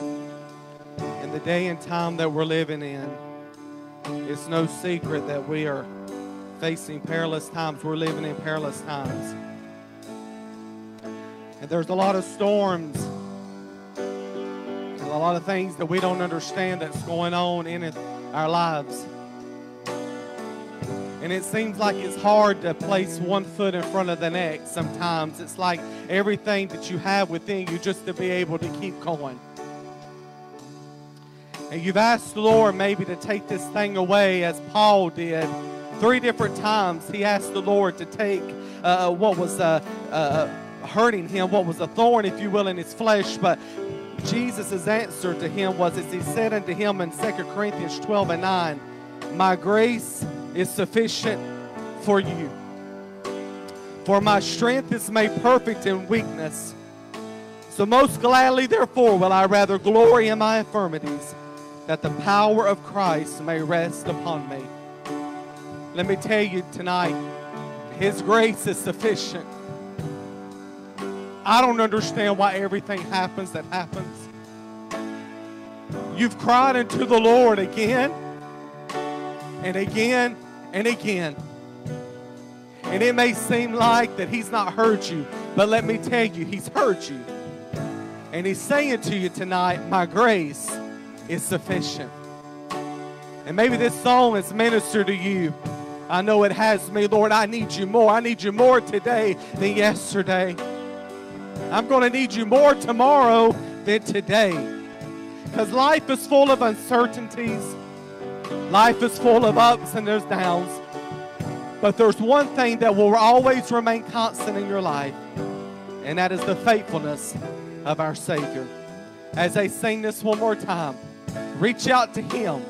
In the day and time that we're living in, it's no secret that we are facing perilous times. We're living in perilous times. And there's a lot of storms and a lot of things that we don't understand that's going on in our lives. And it seems like it's hard to place one foot in front of the next sometimes. It's like everything that you have within you just to be able to keep going. And you've asked the Lord maybe to take this thing away as Paul did. Three different times he asked the Lord to take uh, what was uh, uh, hurting him, what was a thorn, if you will, in his flesh. But Jesus' answer to him was as he said unto him in 2 Corinthians 12 and 9, My grace is sufficient for you. For my strength is made perfect in weakness. So most gladly, therefore, will I rather glory in my infirmities, that the power of Christ may rest upon me. Let me tell you tonight, His grace is sufficient. I don't understand why everything happens that happens. You've cried unto the Lord again and again and again. And it may seem like that he's not heard you, but let me tell you, he's heard you. And he's saying to you tonight, my grace is sufficient. And maybe this song is ministered to you. I know it has me, Lord. I need you more. I need you more today than yesterday. I'm going to need you more tomorrow than today. Because life is full of uncertainties. Life is full of ups and there's downs. But there's one thing that will always remain constant in your life, and that is the faithfulness of our Savior. As they sing this one more time, reach out to Him.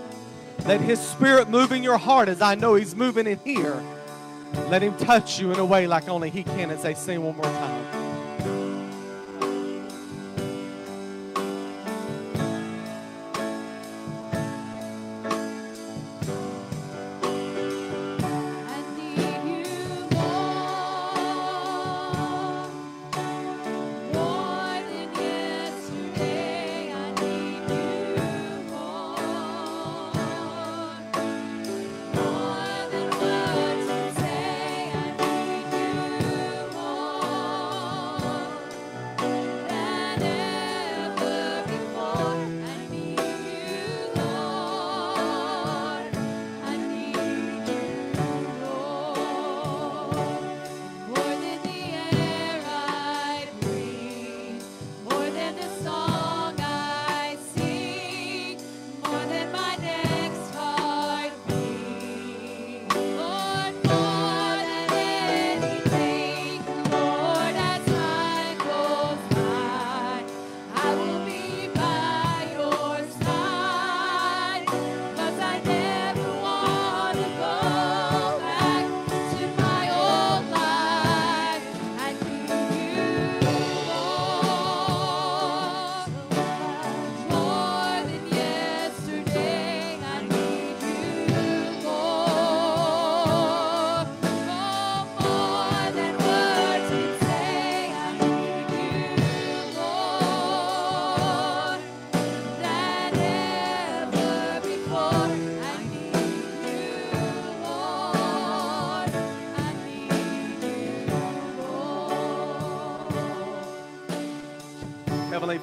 Let His Spirit move in your heart as I know He's moving in here. Let Him touch you in a way like only He can as they sing one more time.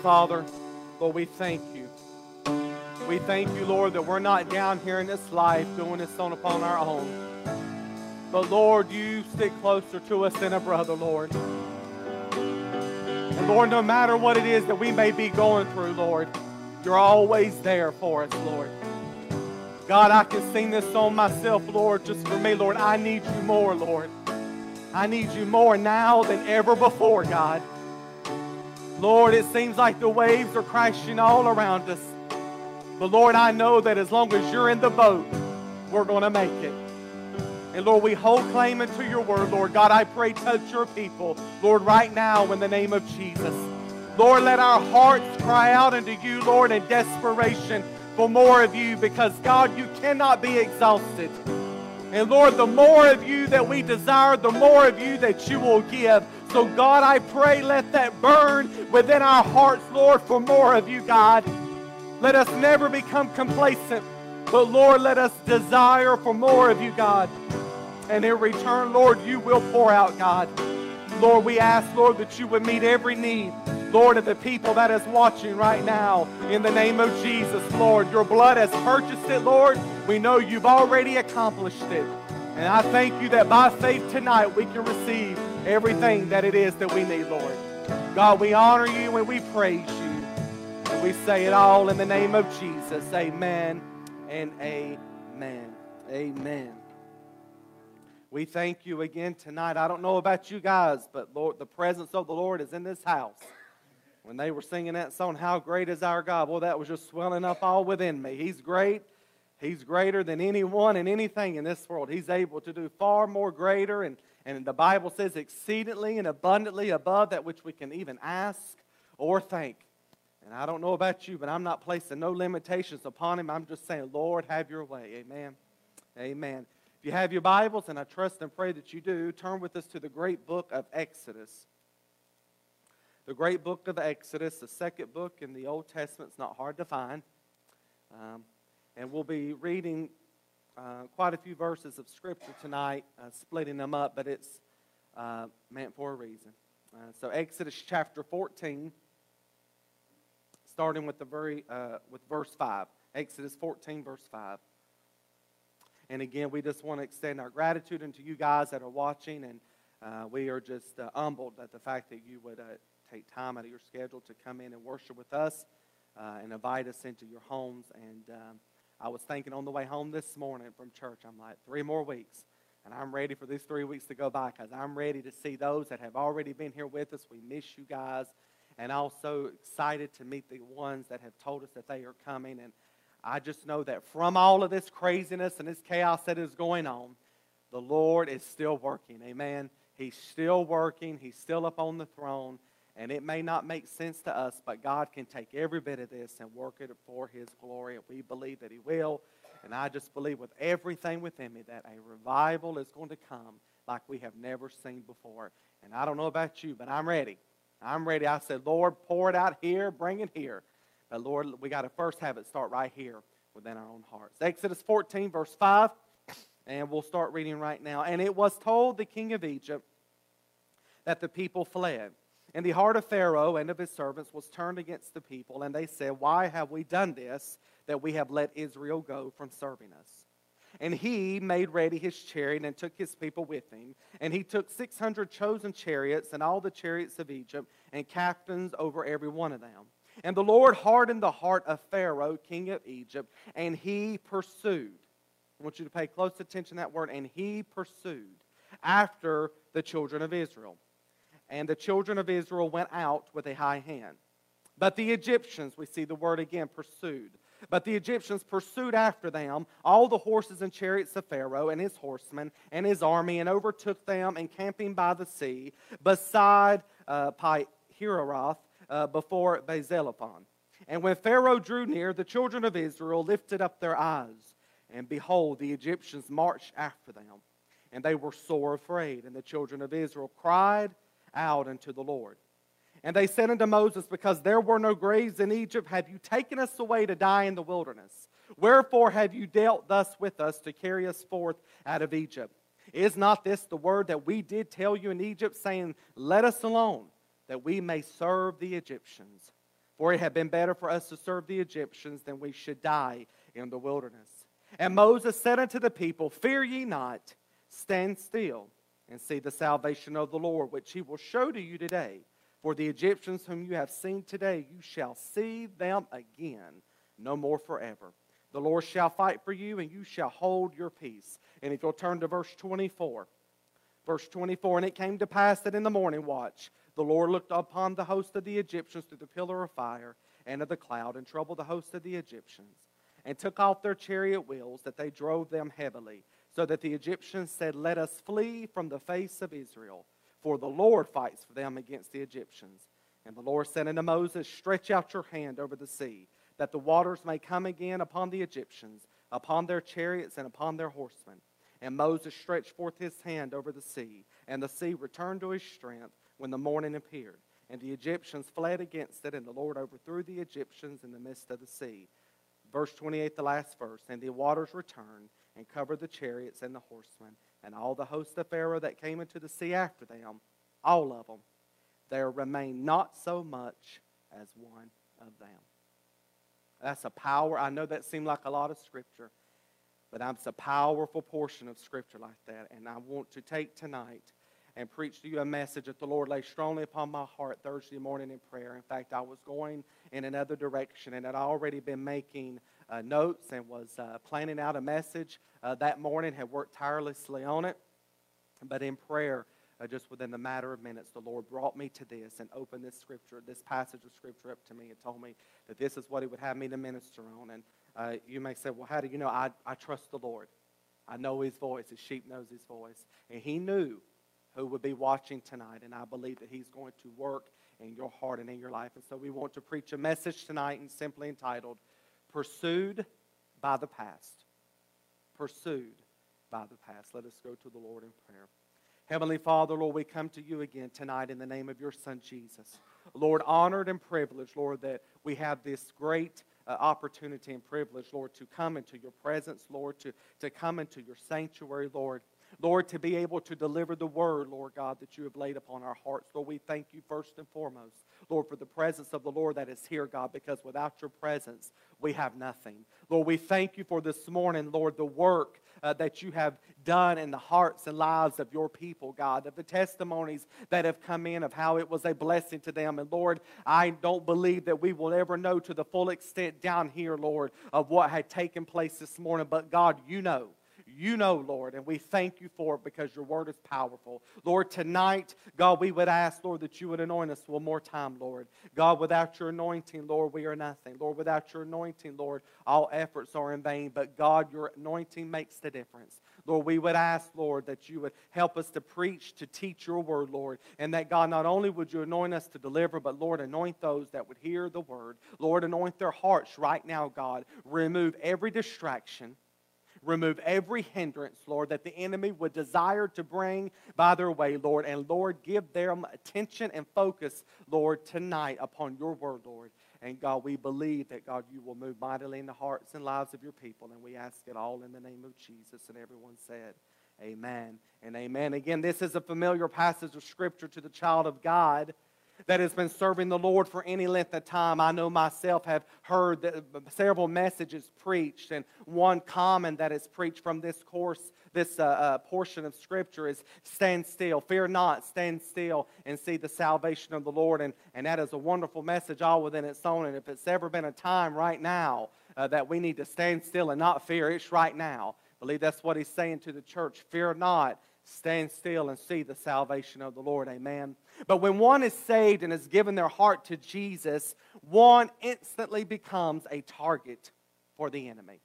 Father, Lord, we thank you. We thank you, Lord, that we're not down here in this life doing this on upon our own. But Lord, you stick closer to us than a brother, Lord. And Lord, no matter what it is that we may be going through, Lord, you're always there for us, Lord. God, I can sing this song myself, Lord, just for me, Lord. I need you more, Lord. I need you more now than ever before, God. Lord, it seems like the waves are crashing all around us. But Lord, I know that as long as you're in the boat, we're going to make it. And Lord, we hold claim into your word, Lord. God, I pray, touch your people, Lord, right now in the name of Jesus. Lord, let our hearts cry out unto you, Lord, in desperation for more of you because, God, you cannot be exhausted. And Lord, the more of you that we desire, the more of you that you will give. So, God, I pray, let that burn within our hearts, Lord, for more of you, God. Let us never become complacent, but, Lord, let us desire for more of you, God. And in return, Lord, you will pour out, God. Lord, we ask, Lord, that you would meet every need, Lord, of the people that is watching right now. In the name of Jesus, Lord, your blood has purchased it, Lord. We know you've already accomplished it. And I thank you that by faith tonight we can receive everything that it is that we need, Lord. God, we honor you and we praise you. And we say it all in the name of Jesus. Amen and amen. Amen. We thank you again tonight. I don't know about you guys, but Lord, the presence of the Lord is in this house. When they were singing that song, How Great is Our God, well, that was just swelling up all within me. He's great. He's greater than anyone and anything in this world. He's able to do far more greater, and, and the Bible says exceedingly and abundantly above that which we can even ask or think. And I don't know about you, but I'm not placing no limitations upon him. I'm just saying, Lord, have your way. Amen. Amen. If you have your Bibles, and I trust and pray that you do, turn with us to the great book of Exodus. The great book of Exodus, the second book in the Old Testament, it's not hard to find. Um, and we'll be reading uh, quite a few verses of Scripture tonight, uh, splitting them up, but it's uh, meant for a reason. Uh, so, Exodus chapter 14, starting with, the very, uh, with verse 5. Exodus 14, verse 5. And again, we just want to extend our gratitude unto you guys that are watching, and uh, we are just humbled at the fact that you would take time out of your schedule to come in and worship with us and invite us into your homes. And um, I was thinking on the way home this morning from church, I'm like, three more weeks. And I'm ready for these three weeks to go by because I'm ready to see those that have already been here with us. We miss you guys. And also excited to meet the ones that have told us that they are coming. And I just know that from all of this craziness and this chaos that is going on, the Lord is still working. Amen. He's still working. He's still up on the throne. And it may not make sense to us, but God can take every bit of this and work it for His glory. And we believe that He will. And I just believe with everything within me that a revival is going to come like we have never seen before. And I don't know about you, but I'm ready. I'm ready. I said, Lord, pour it out here, bring it here. But Lord, we got to first have it start right here within our own hearts. Exodus 14, verse 5, and we'll start reading right now. And it was told the king of Egypt that the people fled. And the heart of Pharaoh and of his servants was turned against the people, and they said, Why have we done this, that we have let Israel go from serving us? And he made ready his chariot and took his people with him. And he took 600 chosen chariots and all the chariots of Egypt, and captains over every one of them. And the Lord hardened the heart of Pharaoh, king of Egypt, and he pursued. I want you to pay close attention to that word, and he pursued after the children of Israel. And the children of Israel went out with a high hand. But the Egyptians, we see the word again, pursued. But the Egyptians pursued after them all the horses and chariots of Pharaoh and his horsemen and his army, and overtook them, encamping by the sea, beside uh, Pi uh, before Baal-zephon. And when Pharaoh drew near, the children of Israel lifted up their eyes, and behold, the Egyptians marched after them. And they were sore afraid. And the children of Israel cried out unto the Lord. And they said unto Moses, Because there were no graves in Egypt, have you taken us away to die in the wilderness? Wherefore have you dealt thus with us to carry us forth out of Egypt? Is not this the word that we did tell you in Egypt, saying, Let us alone, that we may serve the Egyptians. For it had been better for us to serve the Egyptians than we should die in the wilderness. And Moses said unto the people, Fear ye not, stand still, and see the salvation of the Lord, which he will show to you today. For the Egyptians whom you have seen today, you shall see them again, no more forever. The Lord shall fight for you, and you shall hold your peace. And if you'll turn to verse 24, verse 24, and it came to pass that in the morning watch, the Lord looked upon the host of the Egyptians through the pillar of fire and of the cloud, and troubled the host of the Egyptians, and took off their chariot wheels, that they drove them heavily, so that the Egyptians said, Let us flee from the face of Israel, for the Lord fights for them against the Egyptians. And the Lord said unto Moses, Stretch out your hand over the sea, that the waters may come again upon the Egyptians, upon their chariots, and upon their horsemen. And Moses stretched forth his hand over the sea, and the sea returned to his strength when the morning appeared. And the Egyptians fled against it, and the Lord overthrew the Egyptians in the midst of the sea. Verse 28, the last verse. And the waters returned and covered the chariots and the horsemen, and all the host of Pharaoh that came into the sea after them, all of them. There remained not so much as one of them. That's a power. I know that seemed like a lot of scripture, but that's a powerful portion of scripture like that. And I want to take tonight and preach to you a message that the Lord laid strongly upon my heart Thursday morning in prayer. In fact, I was going in another direction and had already been making uh, notes and was uh, planning out a message uh, that morning, had worked tirelessly on it. But in prayer, uh, just within the matter of minutes, the Lord brought me to this and opened this scripture, this passage of scripture up to me and told me that this is what He would have me to minister on. And uh, you may say, well, how do you know? I, I trust the Lord. I know His voice. His sheep knows His voice. And He knew who would be watching tonight. And I believe that He's going to work in your heart and in your life. And so we want to preach a message tonight and simply entitled, Pursued by the Past. Pursued by the past. Let us go to the Lord in prayer. Heavenly Father, Lord, we come to you again tonight in the name of your Son, Jesus. Lord, honored and privileged, Lord, that we have this great uh, opportunity and privilege, Lord, to come into your presence, Lord, to, to come into your sanctuary, Lord. Lord, to be able to deliver the word, Lord God, that you have laid upon our hearts. Lord, we thank you first and foremost, Lord, for the presence of the Lord that is here, God, because without your presence, we have nothing. Lord, we thank you for this morning, Lord, the work uh, that you have done in the hearts and lives of your people, God, of the testimonies that have come in of how it was a blessing to them. And Lord, I don't believe that we will ever know to the full extent down here, Lord, of what had taken place this morning. But God, you know. You know, Lord, and we thank you for it because your word is powerful. Lord, tonight, God, we would ask, Lord, that you would anoint us one more time, Lord. God, without your anointing, Lord, we are nothing. Lord, without your anointing, Lord, all efforts are in vain. But God, your anointing makes the difference. Lord, we would ask, Lord, that you would help us to preach, to teach your word, Lord, and that, God, not only would you anoint us to deliver, but, Lord, anoint those that would hear the word. Lord, anoint their hearts right now, God. Remove every distraction. Remove every hindrance, Lord, that the enemy would desire to bring by their way, Lord. And Lord, give them attention and focus, Lord, tonight upon your word, Lord. And God, we believe that, God, you will move mightily in the hearts and lives of your people. And we ask it all in the name of Jesus. And everyone said, Amen and amen. Again, this is a familiar passage of Scripture to the child of God that has been serving the Lord for any length of time. I know myself have heard several messages preached, and one common that is preached from this course, this uh, uh, portion of Scripture is stand still, fear not, stand still, and see the salvation of the Lord. And, and that is a wonderful message all within its own. And if it's ever been a time right now uh, that we need to stand still and not fear, it's right now. I believe that's what he's saying to the church. Fear not, stand still and see the salvation of the Lord. Amen. But when one is saved and has given their heart to Jesus, one instantly becomes a target for the enemy.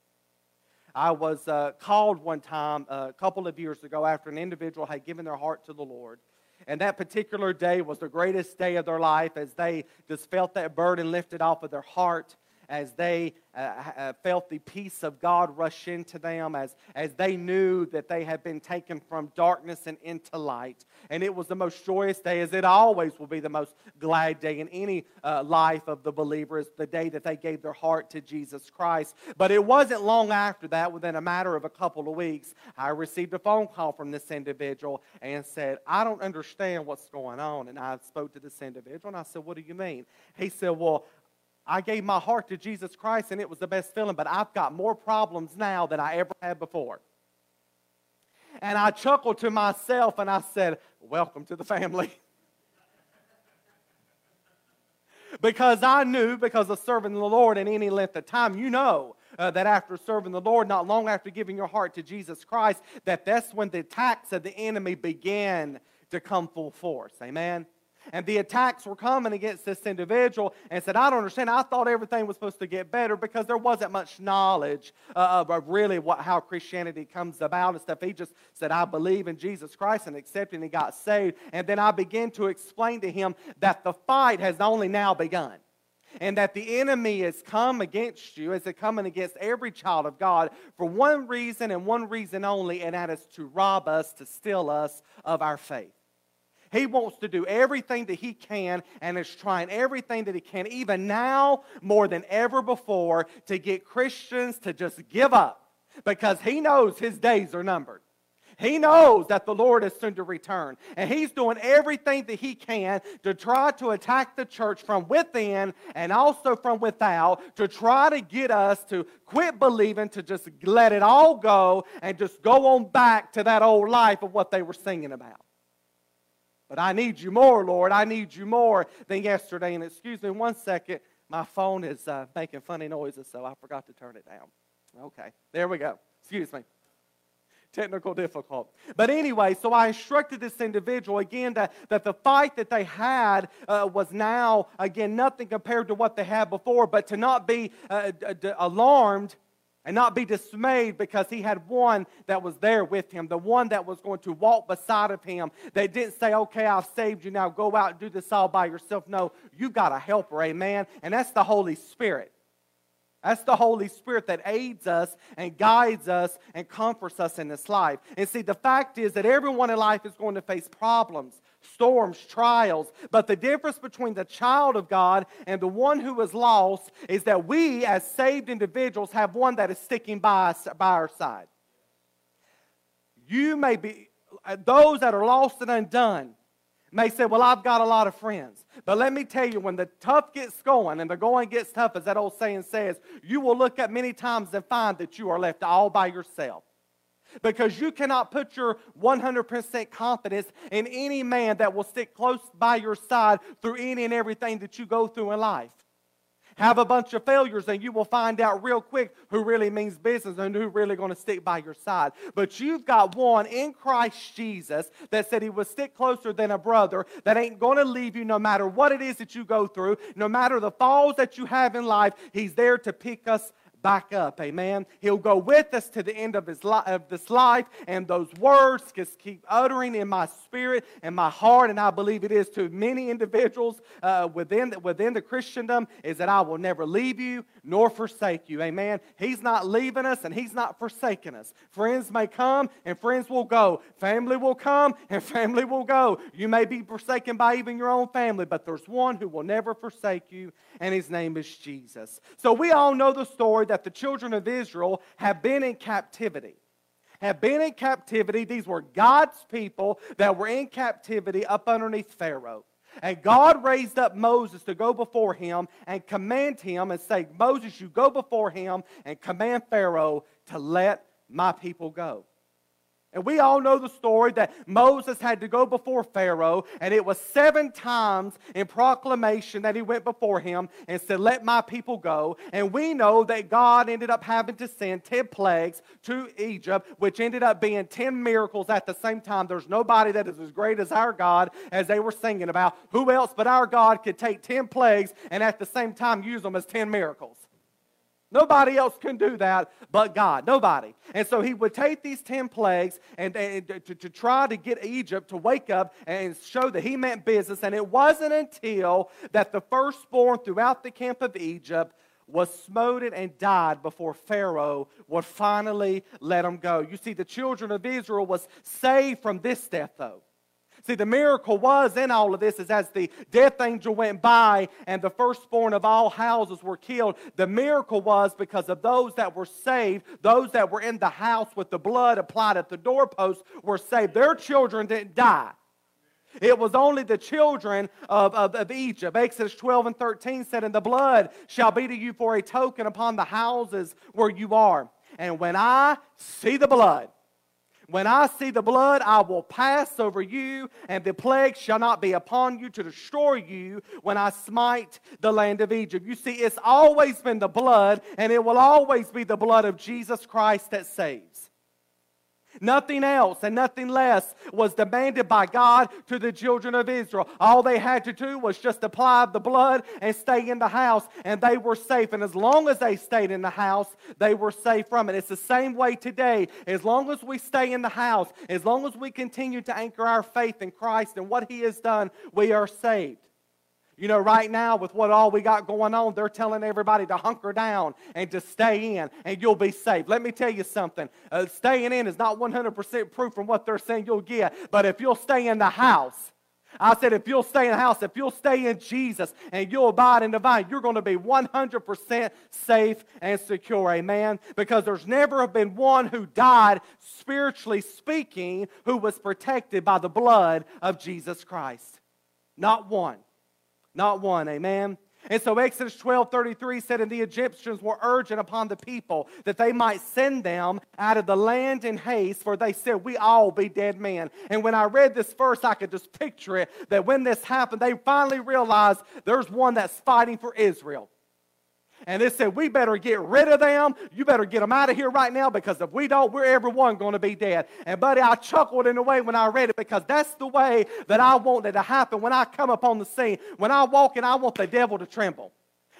I was uh, called one time uh, a couple of years ago after an individual had given their heart to the Lord. And that particular day was the greatest day of their life as they just felt that burden lifted off of their heart as they uh, uh, felt the peace of God rush into them, as, as they knew that they had been taken from darkness and into light. And it was the most joyous day, as it always will be the most glad day in any uh, life of the believer, is the day that they gave their heart to Jesus Christ. But it wasn't long after that, within a matter of a couple of weeks, I received a phone call from this individual and said, I don't understand what's going on. And I spoke to this individual and I said, What do you mean? He said, Well, I gave my heart to Jesus Christ and it was the best feeling, but I've got more problems now than I ever had before. And I chuckled to myself and I said, Welcome to the family. because I knew, because of serving the Lord in any length of time, you know uh, that after serving the Lord, not long after giving your heart to Jesus Christ, that that's when the attacks of the enemy began to come full force. Amen. And the attacks were coming against this individual and said, I don't understand. I thought everything was supposed to get better because there wasn't much knowledge uh, of really what, how Christianity comes about and stuff. He just said, I believe in Jesus Christ and accepted and he got saved. And then I began to explain to him that the fight has only now begun and that the enemy has come against you, as it coming against every child of God for one reason and one reason only, and that is to rob us, to steal us of our faith. He wants to do everything that he can and is trying everything that he can, even now more than ever before, to get Christians to just give up because he knows his days are numbered. He knows that the Lord is soon to return. And he's doing everything that he can to try to attack the church from within and also from without to try to get us to quit believing, to just let it all go and just go on back to that old life of what they were singing about. But I need you more, Lord. I need you more than yesterday. And excuse me one second. My phone is uh, making funny noises, so I forgot to turn it down. Okay, there we go. Excuse me technical difficult. But anyway, so I instructed this individual again that, that the fight that they had uh, was now, again, nothing compared to what they had before, but to not be uh, d- alarmed and not be dismayed because he had one that was there with him, the one that was going to walk beside of him. They didn't say, okay, I've saved you now, go out and do this all by yourself. No, you got a helper, amen? And that's the Holy Spirit. That's the Holy Spirit that aids us and guides us and comforts us in this life. And see, the fact is that everyone in life is going to face problems, storms, trials. But the difference between the child of God and the one who is lost is that we, as saved individuals, have one that is sticking by, us, by our side. You may be, uh, those that are lost and undone, may say, Well, I've got a lot of friends. But let me tell you, when the tough gets going and the going gets tough, as that old saying says, you will look at many times and find that you are left all by yourself. Because you cannot put your 100% confidence in any man that will stick close by your side through any and everything that you go through in life have a bunch of failures and you will find out real quick who really means business and who really going to stick by your side. But you've got one in Christ Jesus that said he would stick closer than a brother that ain't going to leave you no matter what it is that you go through, no matter the falls that you have in life. He's there to pick us back up. Amen. He'll go with us to the end of, his li- of this life, and those words just keep uttering in my spirit and my heart, and I believe it is to many individuals uh, within, the, within the Christendom, is that I will never leave you nor forsake you. Amen. He's not leaving us, and He's not forsaking us. Friends may come, and friends will go. Family will come, and family will go. You may be forsaken by even your own family, but there's one who will never forsake you, and His name is Jesus. So we all know the story that that the children of Israel have been in captivity. Have been in captivity. These were God's people that were in captivity up underneath Pharaoh. And God raised up Moses to go before him and command him and say, Moses, you go before him and command Pharaoh to let my people go. And we all know the story that Moses had to go before Pharaoh, and it was seven times in proclamation that he went before him and said, Let my people go. And we know that God ended up having to send 10 plagues to Egypt, which ended up being 10 miracles at the same time. There's nobody that is as great as our God, as they were singing about. Who else but our God could take 10 plagues and at the same time use them as 10 miracles? Nobody else can do that but God. Nobody. And so he would take these 10 plagues and, and to, to, try to get Egypt to wake up and show that he meant business. And it wasn't until that the firstborn throughout the camp of Egypt was smote and died before Pharaoh would finally let them go. You see, the children of Israel was saved from this death, though. See, the miracle was in all of this is as the death angel went by and the firstborn of all houses were killed, the miracle was because of those that were saved, those that were in the house with the blood applied at the doorpost were saved. Their children didn't die. It was only the children of, of, of, Egypt. Exodus 12 and 13 said, And the blood shall be to you for a token upon the houses where you are. And when I see the blood, when I see the blood, I will pass over you, and the plague shall not be upon you to destroy you when I smite the land of Egypt. You see, it's always been the blood, and it will always be the blood of Jesus Christ that saves. Nothing else and nothing less was demanded by God to the children of Israel. All they had to do was just apply the blood and stay in the house, and they were safe. And as long as they stayed in the house, they were safe from it. It's the same way today. As long as we stay in the house, as long as we continue to anchor our faith in Christ and what He has done, we are saved. You know, right now, with what all we got going on, they're telling everybody to hunker down and to stay in, and you'll be safe. Let me tell you something. Uh, staying in is not 100% proof from what they're saying you'll get, but if you'll stay in the house, I said, if you'll stay in the house, if you'll stay in Jesus and you'll abide in the vine, you're going to be 100% safe and secure. Amen. Because there's never been one who died, spiritually speaking, who was protected by the blood of Jesus Christ. Not one. Not one. Amen. And so Exodus 12 33 said, And the Egyptians were urgent upon the people that they might send them out of the land in haste, for they said, We all be dead men. And when I read this verse, I could just picture it that when this happened, they finally realized there's one that's fighting for Israel. And they said, We better get rid of them. You better get them out of here right now because if we don't, we're everyone going to be dead. And, buddy, I chuckled in a way when I read it because that's the way that I want it to happen when I come upon the scene. When I walk in, I want the devil to tremble.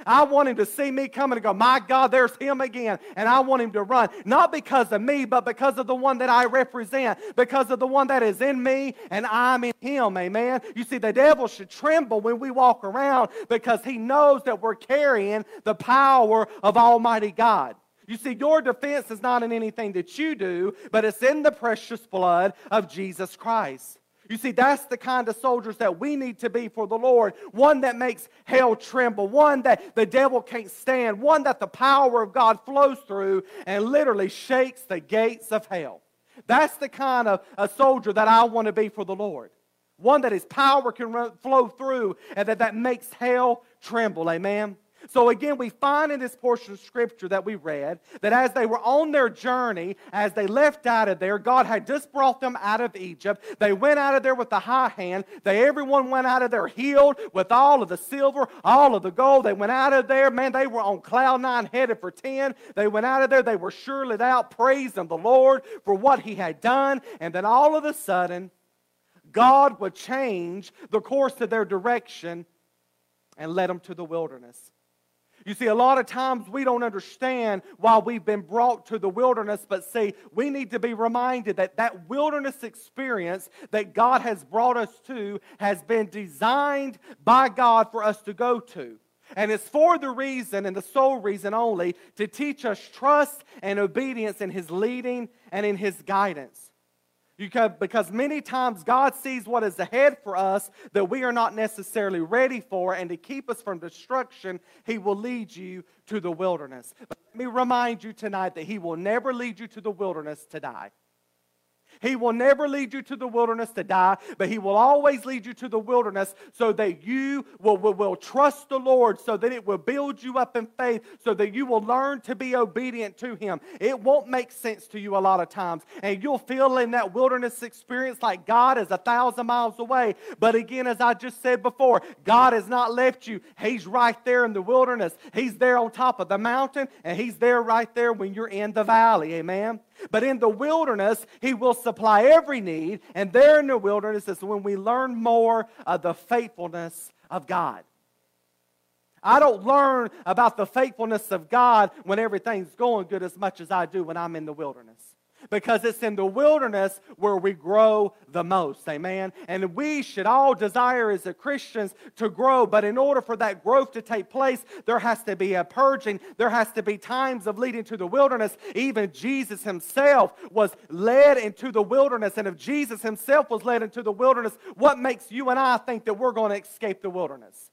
I want him to see me coming and go, My God, there's him again. And I want him to run, not because of me, but because of the one that I represent, because of the one that is in me and I'm in him. Amen. You see, the devil should tremble when we walk around because he knows that we're carrying the power of Almighty God. You see, your defense is not in anything that you do, but it's in the precious blood of Jesus Christ. You see, that's the kind of soldiers that we need to be for the Lord. One that makes hell tremble, one that the devil can't stand, one that the power of God flows through and literally shakes the gates of hell. That's the kind of a soldier that I want to be for the Lord. One that his power can run, flow through and that, that makes hell tremble. Amen. So again, we find in this portion of scripture that we read that as they were on their journey, as they left out of there, God had just brought them out of Egypt. They went out of there with the high hand. They everyone went out of there healed with all of the silver, all of the gold. They went out of there, man, they were on cloud nine headed for 10. They went out of there, they were surely out praising the Lord for what he had done. And then all of a sudden, God would change the course of their direction and led them to the wilderness. You see, a lot of times we don't understand why we've been brought to the wilderness, but see, we need to be reminded that that wilderness experience that God has brought us to has been designed by God for us to go to. And it's for the reason and the sole reason only to teach us trust and obedience in His leading and in His guidance. Can, because many times God sees what is ahead for us that we are not necessarily ready for, and to keep us from destruction, He will lead you to the wilderness. But let me remind you tonight that He will never lead you to the wilderness to die. He will never lead you to the wilderness to die, but He will always lead you to the wilderness so that you will, will, will, trust the Lord, so that it will build you up in faith, so that you will learn to be obedient to Him. It won't make sense to you a lot of times, and you'll feel in that wilderness experience like God is a thousand miles away. But again, as I just said before, God has not left you. He's right there in the wilderness, He's there on top of the mountain, and He's there right there when you're in the valley. Amen. But in the wilderness, He will supply every need. And there in the wilderness is when we learn more of the faithfulness of God. I don't learn about the faithfulness of God when everything's going good as much as I do when I'm in the wilderness because it's in the wilderness where we grow the most. Amen. And we should all desire as Christians to grow, but in order for that growth to take place, there has to be a purging. There has to be times of leading to the wilderness. Even Jesus himself was led into the wilderness. And if Jesus himself was led into the wilderness, what makes you and I think that we're going to escape the wilderness?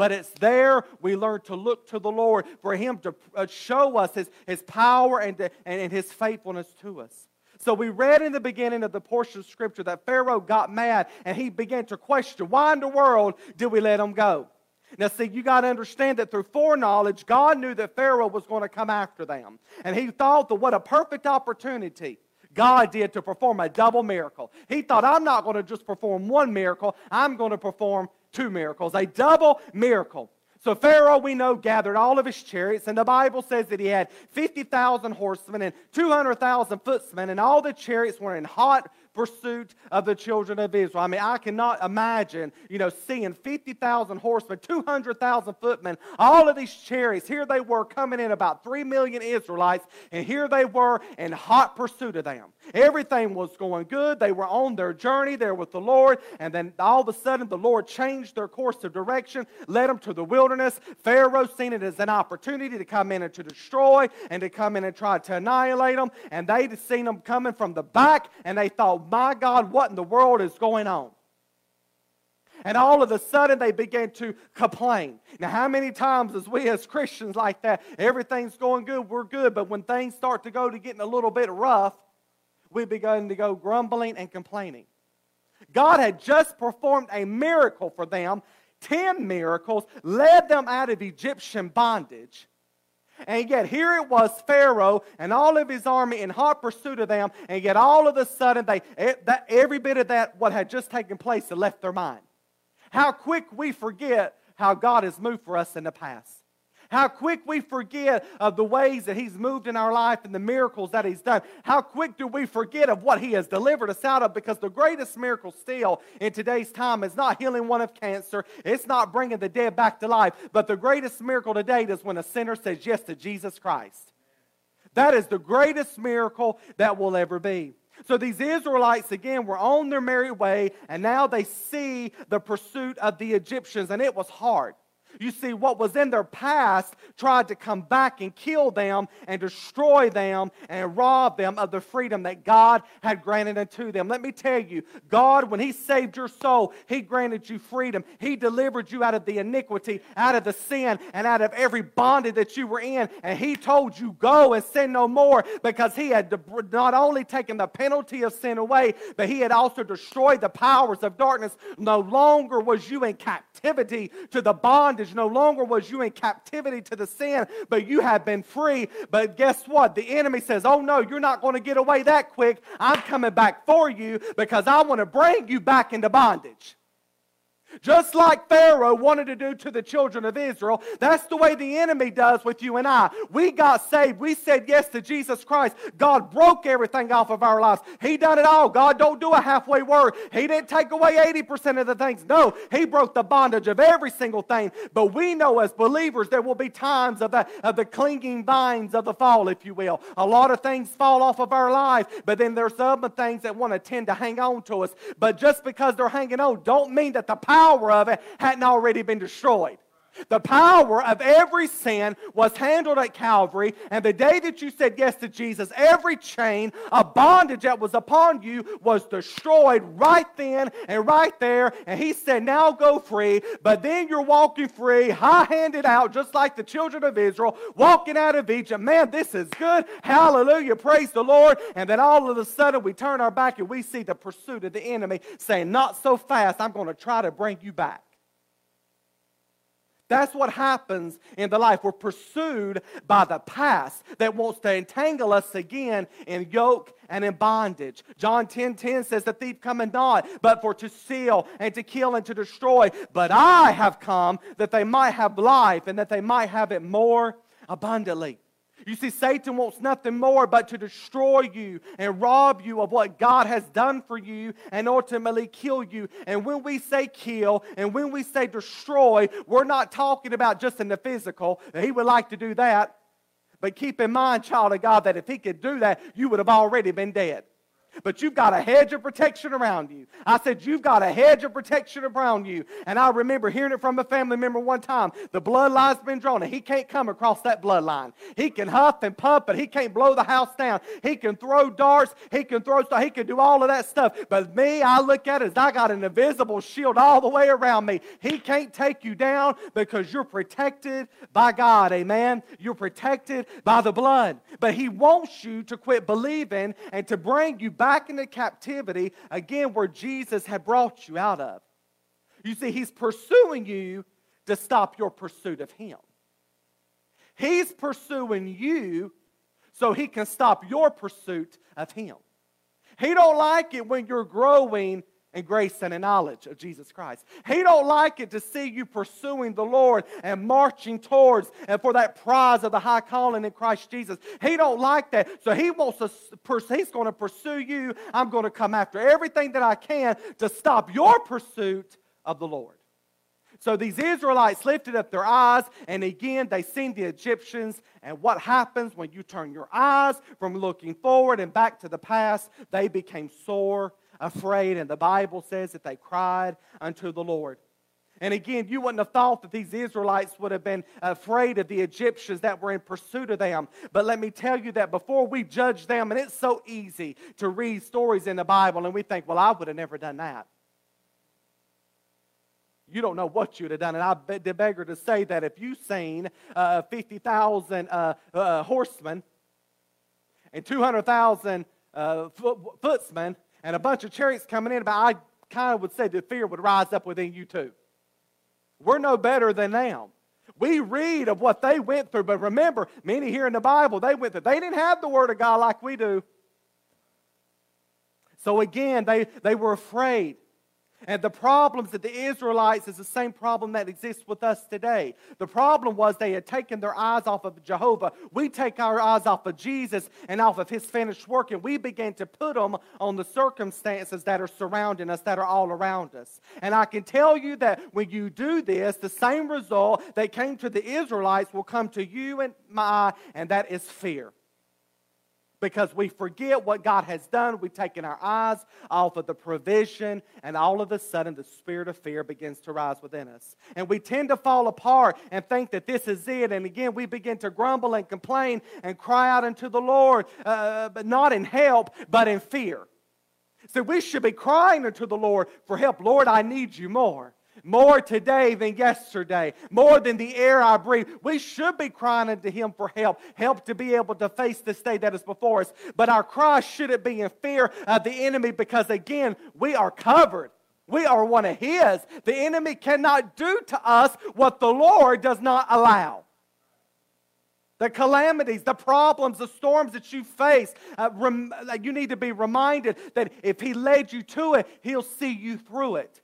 But it's there we learn to look to the Lord for Him to uh, show us His, his power and, to, and His faithfulness to us. So we read in the beginning of the portion of Scripture that Pharaoh got mad and he began to question why in the world did we let him go? Now, see, you got to understand that through foreknowledge, God knew that Pharaoh was going to come after them. And he thought that what a perfect opportunity God did to perform a double miracle. He thought, I'm not going to just perform one miracle, I'm going to perform two miracles, a double miracle. So Pharaoh, we know, gathered all of his chariots, and the Bible says that he had 50,000 horsemen and 200,000 footmen, and all the chariots were in hot pursuit of the children of Israel. I mean, I cannot imagine, you know, seeing 50,000 horsemen, 200,000 footmen, all of these chariots. Here they were coming in about 3 million Israelites, and here they were in hot pursuit of them. Everything was going good. They were on their journey there with the Lord, and then all of a sudden the Lord changed their course of direction, led them to the wilderness. Pharaoh seen it as an opportunity to come in and to destroy and to come in and try to annihilate them, and they'd seen them coming from the back, and they thought, my God, what in the world is going on? And all of a sudden, they began to complain. Now, how many times, as we as Christians like that, everything's going good, we're good, but when things start to go to getting a little bit rough, we begin to go grumbling and complaining. God had just performed a miracle for them, 10 miracles, led them out of Egyptian bondage. And yet, here it was Pharaoh and all of his army in hot pursuit of them. And yet, all of a sudden, they, every bit of that, what had just taken place, had left their mind. How quick we forget how God has moved for us in the past. How quick we forget of the ways that He's moved in our life and the miracles that He's done. How quick do we forget of what He has delivered us out of? Because the greatest miracle still in today's time is not healing one of cancer, it's not bringing the dead back to life, but the greatest miracle today is when a sinner says yes to Jesus Christ. That is the greatest miracle that will ever be. So these Israelites, again, were on their merry way, and now they see the pursuit of the Egyptians, and it was hard. You see, what was in their past tried to come back and kill them and destroy them and rob them of the freedom that God had granted unto them. Let me tell you, God, when He saved your soul, He granted you freedom. He delivered you out of the iniquity, out of the sin, and out of every bondage that you were in. And He told you, go and sin no more because He had not only taken the penalty of sin away, but He had also destroyed the powers of darkness. No longer was you in captivity to the bondage bondage. No longer was you in captivity to the sin, but you have been free. But guess what? The enemy says, Oh no, you're not going to get away that quick. I'm coming back for you because I want to bring you back into bondage. Just like Pharaoh wanted to do to the children of Israel, that's the way the enemy does with you and I. We got saved. We said yes to Jesus Christ. God broke everything off of our lives. He done it all. God don't do a halfway word. He didn't take away 80% of the things. No, He broke the bondage of every single thing. But we know as believers there will be times of the, of the clinging vines of the fall, if you will. A lot of things fall off of our life, but then there's other things that want to tend to hang on to us. But just because they're hanging on, don't mean that the power power of it hadn't already been destroyed. The power of every sin was handled at Calvary, and the day that you said yes to Jesus, every chain of bondage that was upon you was destroyed right then and right there. And He said, Now go free. But then you're walking free, high handed out, just like the children of Israel, walking out of Egypt. Man, this is good. Hallelujah. Praise the Lord. And then all of a sudden we turn our back and we see the pursuit of the enemy saying, Not so fast. I'm going to try to bring you back. That's what happens in the life. We're pursued by the past that wants to entangle us again in yoke and in bondage. John 10 10 says, The thief cometh not, but for to steal and to kill and to destroy. But I have come that they might have life and that they might have it more abundantly. You see, Satan wants nothing more but to destroy you and rob you of what God has done for you and ultimately kill you. And when we say kill and when we say destroy, we're not talking about just in the physical. He would like to do that. But keep in mind, child of God, that if he could do that, you would have already been dead but you've got a hedge of protection around you. I said, You've got a hedge of protection around you. And I remember hearing it from a family member one time. The bloodline's been drawn, and he can't come across that bloodline. He can huff and puff, but he can't blow the house down. He can throw darts, he can throw stuff, he can do all of that stuff. But me, I look at it as I got an invisible shield all the way around me. He can't take you down because you're protected by God. Amen. You're protected by the blood. But he wants you to quit believing and to bring you back into captivity, again, where Jesus had brought you out of. You see, He's pursuing you to stop your pursuit of Him. He's pursuing you so He can stop your pursuit of Him. He don't like it when you're growing and grace and in knowledge of Jesus Christ. He don't like it to see you pursuing the Lord and marching towards and for that prize of the high calling in Christ Jesus. He don't like that. So he wants to he's going to pursue you. I'm going to come after everything that I can to stop your pursuit of the Lord. So these Israelites lifted up their eyes, and again they seen the Egyptians. And what happens when you turn your eyes from looking forward and back to the past? They became sore afraid. And the Bible says that they cried unto the Lord. And again, you wouldn't have thought that these Israelites would have been afraid of the Egyptians that were in pursuit of them. But let me tell you that before we judge them, and it's so easy to read stories in the Bible and we think, well, I would have never done that. you don't know what you'd have done. And I beg beggar to say that if you've seen uh, 50,000 uh, uh, horsemen and 200,000 uh, foot, footsmen and a bunch of chariots coming in, but I kind of would say that fear would rise up within you too. We're no better than them. We read of what they went through, but remember, many here in the Bible, they went through. They didn't have the Word of God like we do. So again, they, they were afraid. And the problems that the Israelites is the same problem that exists with us today. The problem was they had taken their eyes off of Jehovah. We take our eyes off of Jesus and off of his finished work, and we begin to put them on the circumstances that are surrounding us, that are all around us. And I can tell you that when you do this, the same result that came to the Israelites will come to you and my, and that is fear because we forget what God has done. We've taken our eyes off of the provision, and all of a sudden the spirit of fear begins to rise within us. And we tend to fall apart and think that this is it. And again, we begin to grumble and complain and cry out unto the Lord, uh, but not in help, but in fear. So we should be crying unto the Lord for help. Lord, I need you more more today than yesterday, more than the air I breathe. We should be crying unto Him for help, help to be able to face this day that is before us. But our cry shouldn't be in fear of the enemy because, again, we are covered. We are one of His. The enemy cannot do to us what the Lord does not allow. The calamities, the problems, the storms that you face, uh, rem- you need to be reminded that if He led you to it, He'll see you through it.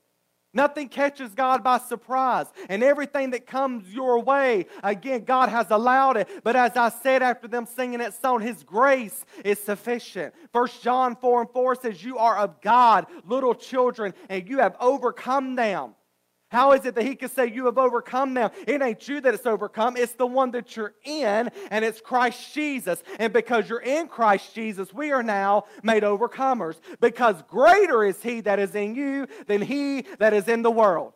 Nothing catches God by surprise. And everything that comes your way, again, God has allowed it. But as I said after them singing that song, His grace is sufficient. First John 4 and 4 says, You are of God, little children, and you have overcome them. How is it that he can say you have overcome them? It ain't you that it's overcome, it's the one that you're in, and it's Christ Jesus. And because you're in Christ Jesus, we are now made overcomers. Because greater is he that is in you than he that is in the world.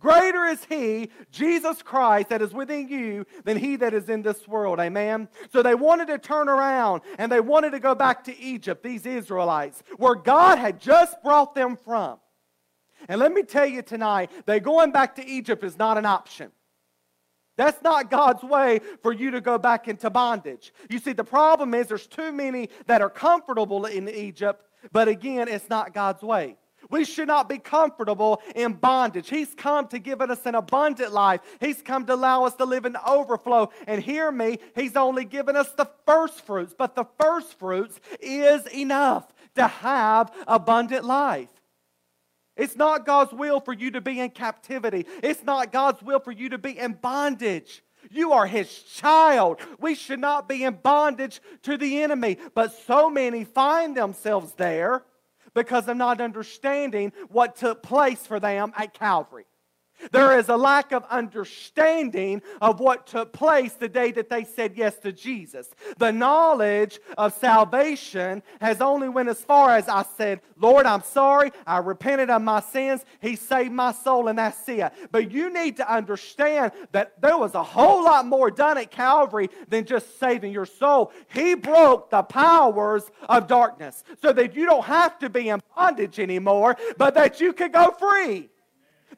Greater is he, Jesus Christ, that is within you than he that is in this world. Amen. So they wanted to turn around and they wanted to go back to Egypt, these Israelites, where God had just brought them from. And let me tell you tonight that going back to Egypt is not an option. That's not God's way for you to go back into bondage. You see, the problem is there's too many that are comfortable in Egypt, but again, it's not God's way. We should not be comfortable in bondage. He's come to give us an abundant life. He's come to allow us to live in overflow. And hear me, He's only given us the first fruits, but the first fruits is enough to have abundant life. It's not God's will for you to be in captivity. It's not God's will for you to be in bondage. You are his child. We should not be in bondage to the enemy. But so many find themselves there because of not understanding what took place for them at Calvary. There is a lack of understanding of what took place the day that they said yes to Jesus. The knowledge of salvation has only went as far as I said, Lord, I'm sorry. I repented of my sins. He saved my soul, and that's it. But you need to understand that there was a whole lot more done at Calvary than just saving your soul. He broke the powers of darkness so that you don't have to be in bondage anymore, but that you can go free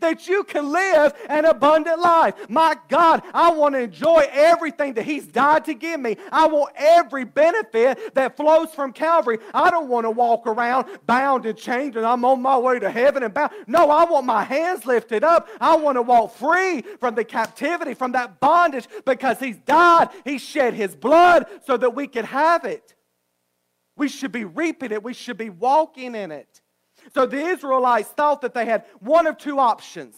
that you can live an abundant life. My God, I want to enjoy everything that He's died to give me. I want every benefit that flows from Calvary. I don't want to walk around bound and chained and I'm on my way to heaven and bound. No, I want my hands lifted up. I want to walk free from the captivity, from that bondage, because He's died. He shed His blood so that we could have it. We should be reaping it. We should be walking in it. So the Israelites thought that they had one of two options.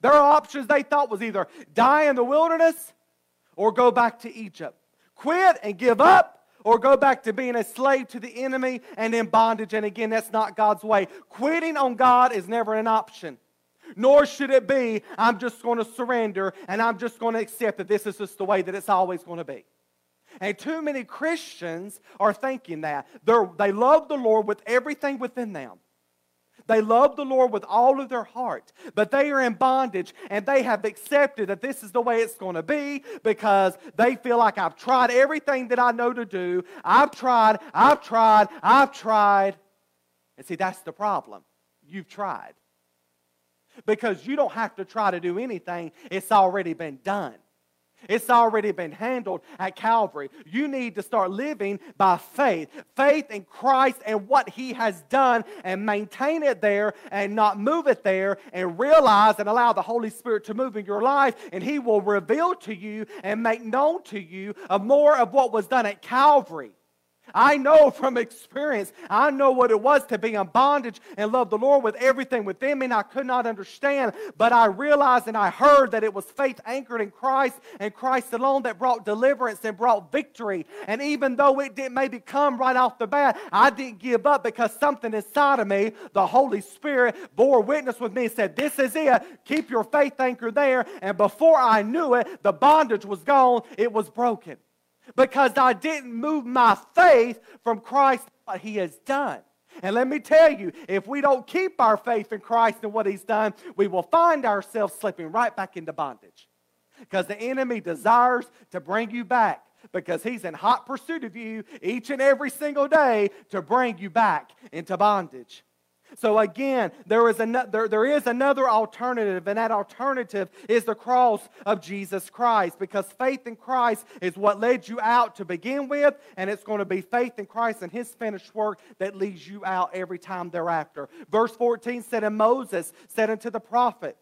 Their options they thought was either die in the wilderness or go back to Egypt. Quit and give up or go back to being a slave to the enemy and in bondage. And again, that's not God's way. Quitting on God is never an option. Nor should it be, I'm just going to surrender and I'm just going to accept that this is just the way that it's always going to be. And too many Christians are thinking that. They're, they love the Lord with everything within them. They love the Lord with all of their heart, but they are in bondage and they have accepted that this is the way it's going to be because they feel like I've tried everything that I know to do. I've tried, I've tried, I've tried. And see, that's the problem. You've tried. because you don't have to try to do anything, it's already been done. It's already been handled at Calvary. You need to start living by faith. Faith in Christ and what He has done and maintain it there and not move it there and realize and allow the Holy Spirit to move in your life and He will reveal to you and make known to you more of what was done at Calvary. I know from experience, I know what it was to be in bondage and love the Lord with everything within me, and I could not understand. But I realized and I heard that it was faith anchored in Christ and Christ alone that brought deliverance and brought victory. And even though it didn't maybe come right off the bat, I didn't give up because something inside of me, the Holy Spirit, bore witness with me and said, This is it. Keep your faith anchor there. And before I knew it, the bondage was gone, it was broken because I didn't move my faith from Christ, what He has done. And let me tell you, if we don't keep our faith in Christ and what He's done, we will find ourselves slipping right back into bondage. Because the enemy desires to bring you back because he's in hot pursuit of you each and every single day to bring you back into bondage. So again, there is, an, there, there is another alternative, and that alternative is the cross of Jesus Christ because faith in Christ is what led you out to begin with, and it's going to be faith in Christ and his finished work that leads you out every time thereafter. Verse 14 said, And Moses said unto the prophet,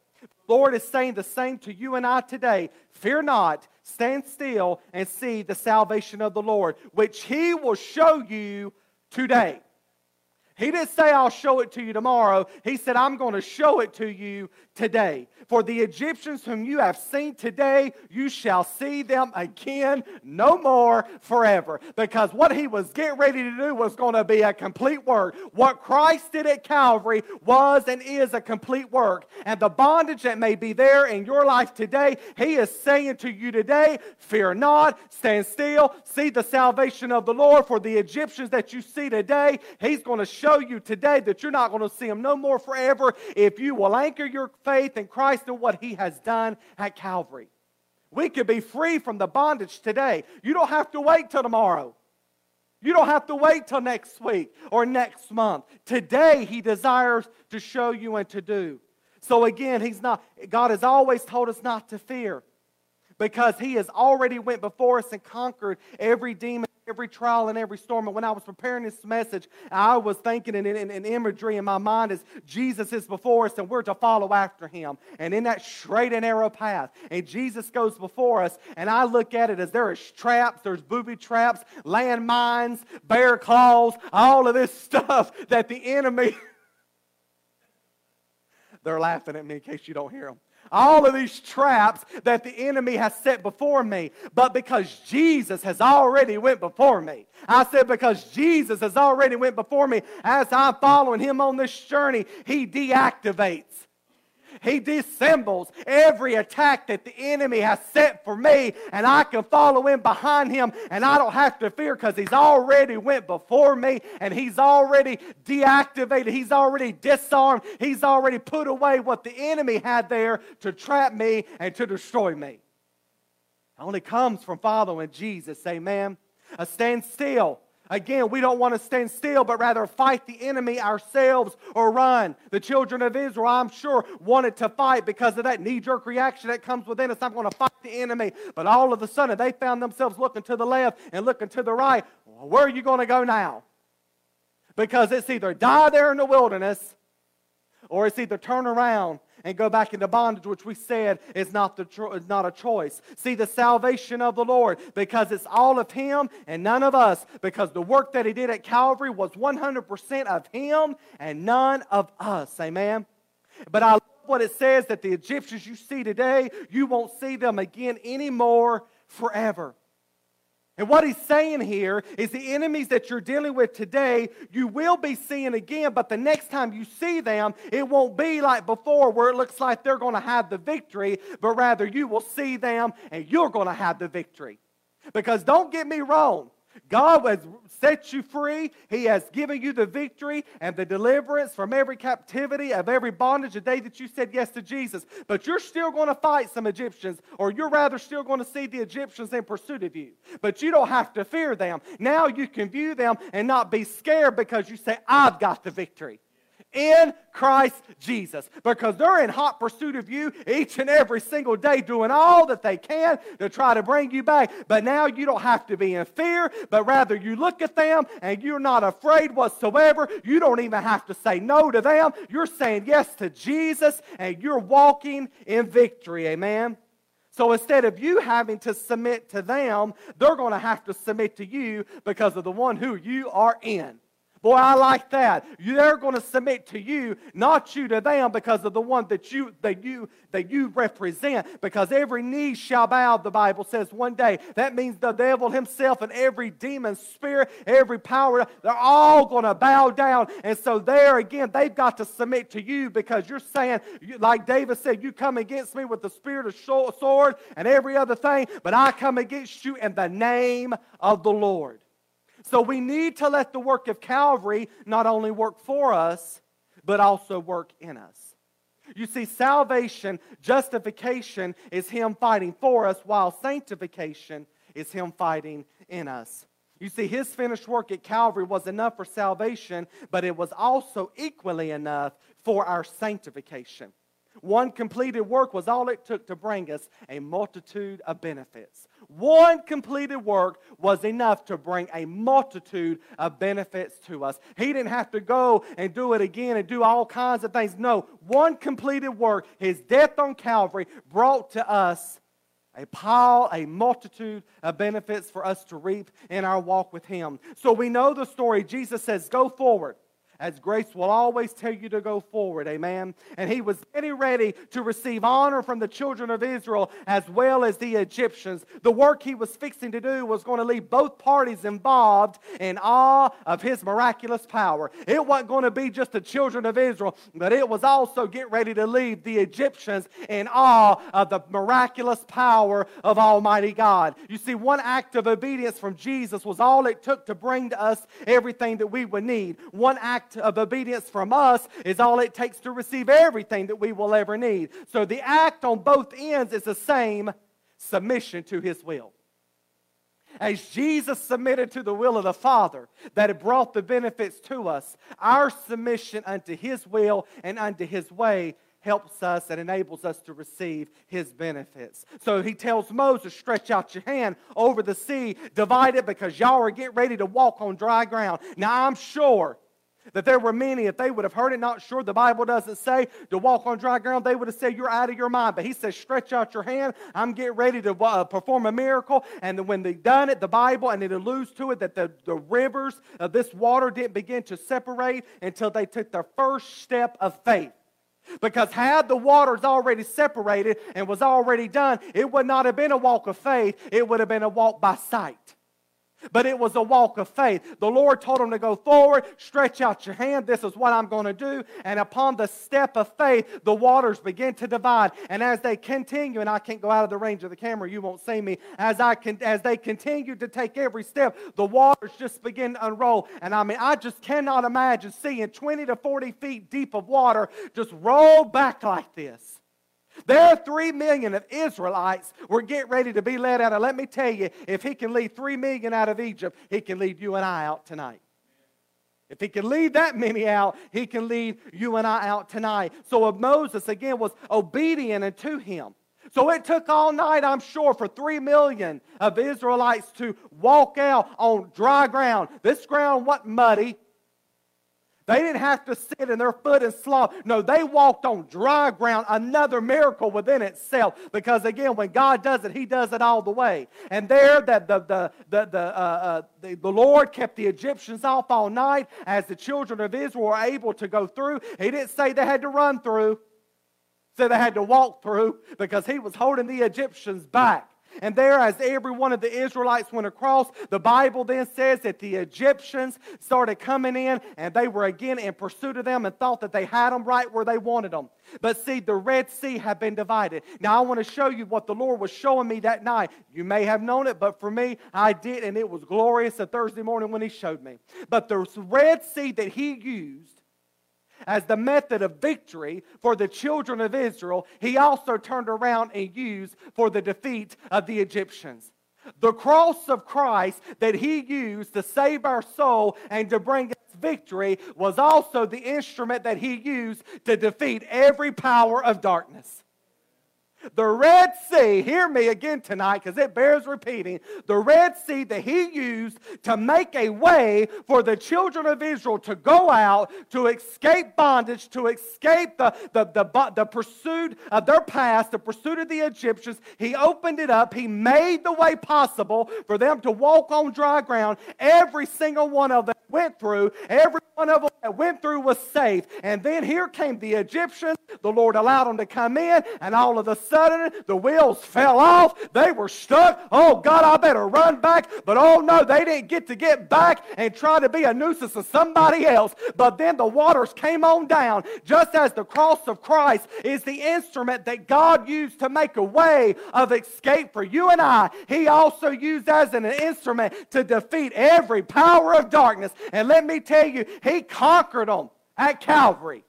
Lord is saying the same to you and I today. Fear not, stand still, and see the salvation of the Lord, which he will show you today. He didn't say, I'll show it to you tomorrow. He said, I'm going to show it to you today. For the Egyptians whom you have seen today, you shall see them again no more forever. Because what he was getting ready to do was going to be a complete work. What Christ did at Calvary was and is a complete work. And the bondage that may be there in your life today, he is saying to you today, fear not, stand still, see the salvation of the Lord. For the Egyptians that you see today, he's going to show you today that you're not going to see them no more forever if you will anchor your faith in Christ and what He has done at Calvary. We could be free from the bondage today. You don't have to wait till tomorrow. You don't have to wait till next week or next month. Today, He desires to show you and to do. So again, He's not, God has always told us not to fear because He has already went before us and conquered every demon every trial and every storm. And when I was preparing this message, I was thinking in, in, in, imagery in my mind as Jesus is before us and we're to follow after him. And in that straight and narrow path. And Jesus goes before us. And I look at it as there is traps, there's booby traps, landmines, bear claws, all of this stuff that the enemy. They're laughing at me in case you don't hear them all of these traps that the enemy has set before me. But because Jesus has already went before me. I said because Jesus has already went before me as I'm following him on this journey, he deactivates he dissembles every attack that the enemy has set for me, and I can follow in behind him, and I don't have to fear because he's already went before me, and he's already deactivated, he's already disarmed, he's already put away what the enemy had there to trap me and to destroy me. It only comes from following Jesus. Amen. A stand still Again, we don't want to stand still, but rather fight the enemy ourselves or run. The children of Israel, I'm sure, wanted to fight because of that knee jerk reaction that comes within us. I'm going to fight the enemy. But all of a sudden, they found themselves looking to the left and looking to the right. Where are you going to go now? Because it's either die there in the wilderness or it's either turn around and go back into bondage, which we said is not, the tro- not a choice. See the salvation of the Lord because it's all of Him and none of us, because the work that He did at Calvary was 100% of Him and none of us. Amen. But I love what it says that the Egyptians you see today, you won't see them again anymore forever. And what he's saying here is the enemies that you're dealing with today, you will be seeing again, but the next time you see them, it won't be like before where it looks like they're going to have the victory, but rather you will see them and you're going to have the victory. Because don't get me wrong, God has set you free. He has given you the victory and the deliverance from every captivity of every bondage the day that you said yes to Jesus. But you're still going to fight some Egyptians, or you're rather still going to see the Egyptians in pursuit of you. But you don't have to fear them. Now you can view them and not be scared because you say, I've got the victory. In Christ Jesus because they're in hot pursuit of you each and every single day, doing all that they can to try to bring you back. But now you don't have to be in fear, but rather you look at them and you're not afraid whatsoever. You don't even have to say no to them. You're saying yes to Jesus and you're walking in victory. Amen. So instead of you having to submit to them, they're going to have to submit to you because of the one who you are in. Boy, I like that. They're going to submit to you, not you to them, because of the one that you that you that you represent. Because every knee shall bow, the Bible says one day. That means the devil himself and every demon spirit, every power, they're all going to bow down. And so there again, they've got to submit to you because you're saying, like David said, you come against me with the spirit of sword and every other thing, but I come against you in the name of the Lord. So we need to let the work of Calvary not only work for us, but also work in us. You see, salvation, justification is Him fighting for us, while sanctification is Him fighting in us. You see, His finished work at Calvary was enough for salvation, but it was also equally enough for our sanctification. One completed work was all it took to bring us a multitude of benefits. One completed work was enough to bring a multitude of benefits to us. He didn't have to go and do it again and do all kinds of things. No, one completed work, his death on Calvary, brought to us a pile, a multitude of benefits for us to reap in our walk with him. So we know the story. Jesus says, Go forward as grace will always tell you to go forward. Amen. And he was getting ready to receive honor from the children of Israel as well as the Egyptians. The work he was fixing to do was going to leave both parties involved in awe of his miraculous power. It wasn't going to be just the children of Israel, but it was also get ready to leave the Egyptians in awe of the miraculous power of Almighty God. You see, one act of obedience from Jesus was all it took to bring to us everything that we would need. One act act of obedience from us is all it takes to receive everything that we will ever need. So the act on both ends is the same submission to his will. As Jesus submitted to the will of the Father that it brought the benefits to us, our submission unto his will and unto his way helps us and enables us to receive his benefits. So he tells Moses, stretch out your hand over the sea, divide it because y'all are getting ready to walk on dry ground. Now I'm sure that there were many, if they would have heard it, not sure the Bible doesn't say to walk on dry ground, they would have said, You're out of your mind. But he says, Stretch out your hand. I'm getting ready to uh, perform a miracle. And when they done it, the Bible, and it alludes to it that the, the rivers of this water didn't begin to separate until they took their first step of faith. Because had the waters already separated and was already done, it would not have been a walk of faith, it would have been a walk by sight but it was a walk of faith. The Lord told him to go forward, stretch out your hand. This is what I'm going to do. And upon the step of faith, the waters begin to divide. And as they continue, and I can't go out of the range of the camera, you won't see me. As I can, as they continue to take every step, the waters just begin to unroll. And I mean, I just cannot imagine seeing 20 to 40 feet deep of water just roll back like this. There, are three million of Israelites were getting ready to be led out. And let me tell you, if he can lead three million out of Egypt, he can lead you and I out tonight. If he can lead that many out, he can lead you and I out tonight. So uh, Moses, again, was obedient unto him. So it took all night, I'm sure, for three million of Israelites to walk out on dry ground. This ground wasn't muddy. They didn't have to sit in their foot and slop. No, they walked on dry ground, another miracle within itself. Because again, when God does it, He does it all the way. And there, that the, the, the, the, uh, uh, the, the Lord kept the Egyptians off all night as the children of Israel were able to go through. He didn't say they had to run through, said they had to walk through because He was holding the Egyptians back. And there, as every one of the Israelites went across, the Bible then says that the Egyptians started coming in and they were again in pursuit of them and thought that they had them right where they wanted them. But see, the Red Sea had been divided. Now, I want to show you what the Lord was showing me that night. You may have known it, but for me, I did, and it was glorious a Thursday morning when He showed me. But the Red Sea that He used as the method of victory for the children of Israel, he also turned around and used for the defeat of the Egyptians. The cross of Christ that he used to save our soul and to bring us victory was also the instrument that he used to defeat every power of darkness. The Red Sea, hear me again tonight because it bears repeating. The Red Sea that he used to make a way for the children of Israel to go out, to escape bondage, to escape the, the, the, the pursuit of their past, the pursuit of the Egyptians. He opened it up. He made the way possible for them to walk on dry ground. Every single one of them went through. Every one of them that went through was safe. And then here came the Egyptians. The Lord allowed them to come in, and all of a sudden the wheels fell off. They were stuck. Oh, God, I better run back. But oh, no, they didn't get to get back and try to be a nuisance to somebody else. But then the waters came on down, just as the cross of Christ is the instrument that God used to make a way of escape for you and I. He also used as an instrument to defeat every power of darkness. And let me tell you, He conquered them at Calvary.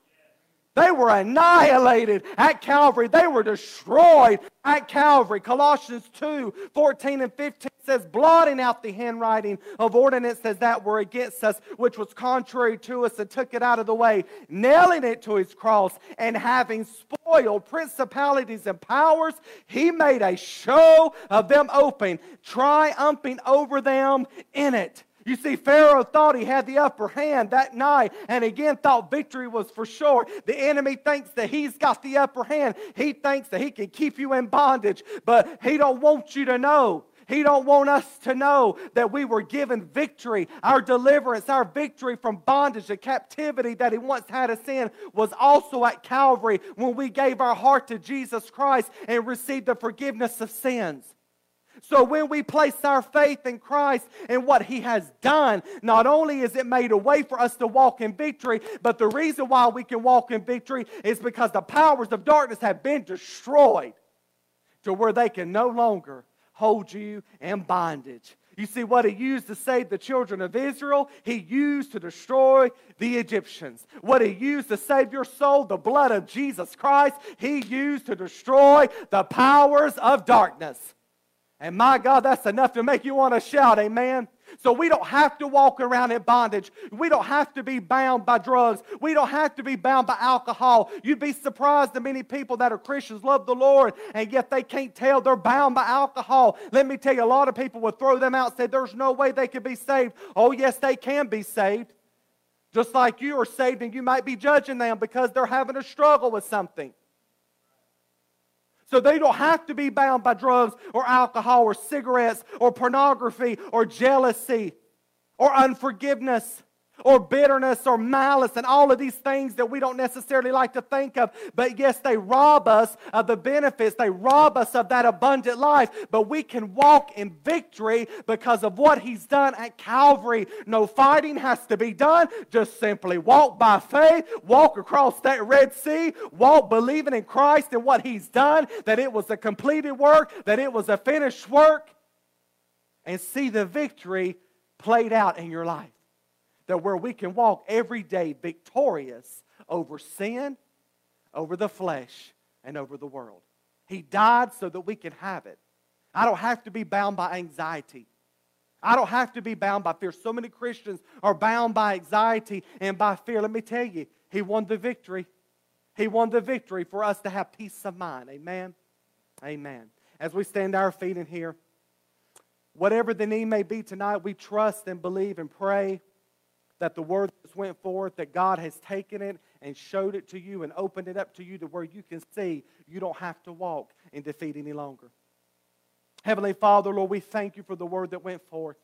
They were annihilated at Calvary. They were destroyed at Calvary. Colossians 2 14 and 15 says, blotting out the handwriting of ordinances that were against us, which was contrary to us, and took it out of the way, nailing it to his cross, and having spoiled principalities and powers, he made a show of them open, triumphing over them in it. You see, Pharaoh thought he had the upper hand that night and again thought victory was for sure. The enemy thinks that he's got the upper hand. He thinks that he can keep you in bondage, but he don't want you to know. He don't want us to know that we were given victory. Our deliverance, our victory from bondage and captivity that he once had us in was also at Calvary when we gave our heart to Jesus Christ and received the forgiveness of sins. So when we place our faith in Christ and what He has done, not only is it made a way for us to walk in victory, but the reason why we can walk in victory is because the powers of darkness have been destroyed to where they can no longer hold you in bondage. You see, what he used to save the children of Israel, he used to destroy the Egyptians. What he used to save your soul, the blood of Jesus Christ, he used to destroy the powers of darkness. And my God, that's enough to make you want to shout, amen. So we don't have to walk around in bondage. We don't have to be bound by drugs. We don't have to be bound by alcohol. You'd be surprised the many people that are Christians love the Lord, and yet they can't tell they're bound by alcohol. Let me tell you, a lot of people would throw them out and say, There's no way they could be saved. Oh, yes, they can be saved. Just like you are saved, and you might be judging them because they're having a struggle with something. So they don't have to be bound by drugs or alcohol or cigarettes or pornography or jealousy or unforgiveness or bitterness or malice and all of these things that we don't necessarily like to think of. But yes, they rob us of the benefits, they rob us of that abundant life. But we can walk in victory because of what He's done at Calvary. No fighting has to be done, just simply walk by faith, walk across that Red Sea, walk believing in Christ and what He's done, that it was a completed work, that it was a finished work, and see the victory played out in your life that where we can walk every day victorious over sin, over the flesh, and over the world. He died so that we can have it. I don't have to be bound by anxiety. I don't have to be bound by fear. So many Christians are bound by anxiety and by fear. Let me tell you, He won the victory. He won the victory for us to have peace of mind. Amen. Amen. As we stand our feet in here, whatever the need may be tonight, we trust and believe and pray that the word that went forth, that God has taken it and showed it to you and opened it up to you to where you can see you don't have to walk in defeat any longer. Heavenly Father, Lord, we thank you for the word that went forth.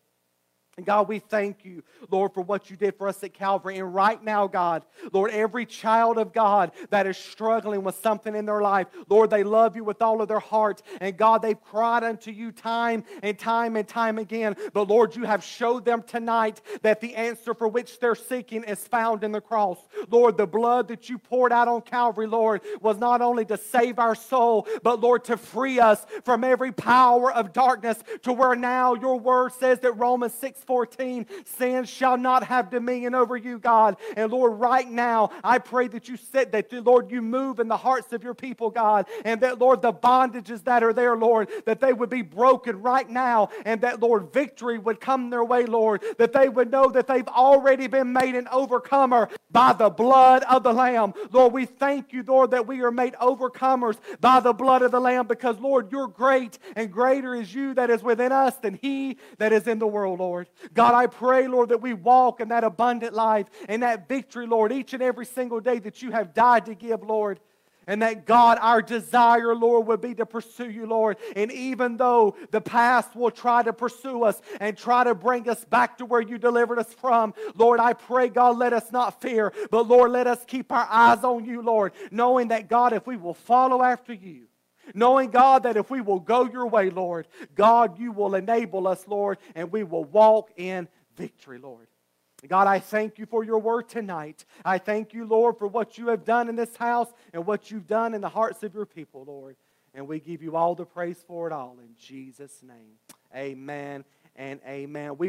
And God, we thank you, Lord, for what you did for us at Calvary. And right now, God, Lord, every child of God that is struggling with something in their life, Lord, they love you with all of their heart. And God, they've cried unto you time and time and time again. But Lord, you have showed them tonight that the answer for which they're seeking is found in the cross. Lord, the blood that you poured out on Calvary, Lord, was not only to save our soul, but Lord, to free us from every power of darkness to where now your word says that Romans 6 6:14, sin shall not have dominion over you, God. And Lord, right now, I pray that you said that, Lord, you move in the hearts of your people, God, and that, Lord, the bondages that are there, Lord, that they would be broken right now, and that, Lord, victory would come their way, Lord, that they would know that they've already been made an overcomer by the blood of the Lamb. Lord, we thank you, Lord, that we are made overcomers by the blood of the Lamb because, Lord, you're great and greater is you that is within us than he that is in the world, Lord. God, I pray, Lord, that we walk in that abundant life and that victory, Lord, each and every single day that you have died to give, Lord. And that God, our desire, Lord, would be to pursue you, Lord. And even though the past will try to pursue us and try to bring us back to where you delivered us from, Lord, I pray, God, let us not fear, but Lord, let us keep our eyes on you, Lord, knowing that, God, if we will follow after you, knowing, God, that if we will go your way, Lord, God, you will enable us, Lord, and we will walk in victory, Lord. God, I thank you for your word tonight. I thank you, Lord, for what you have done in this house and what you've done in the hearts of your people, Lord. And we give you all the praise for it all in Jesus' name. Amen and amen. We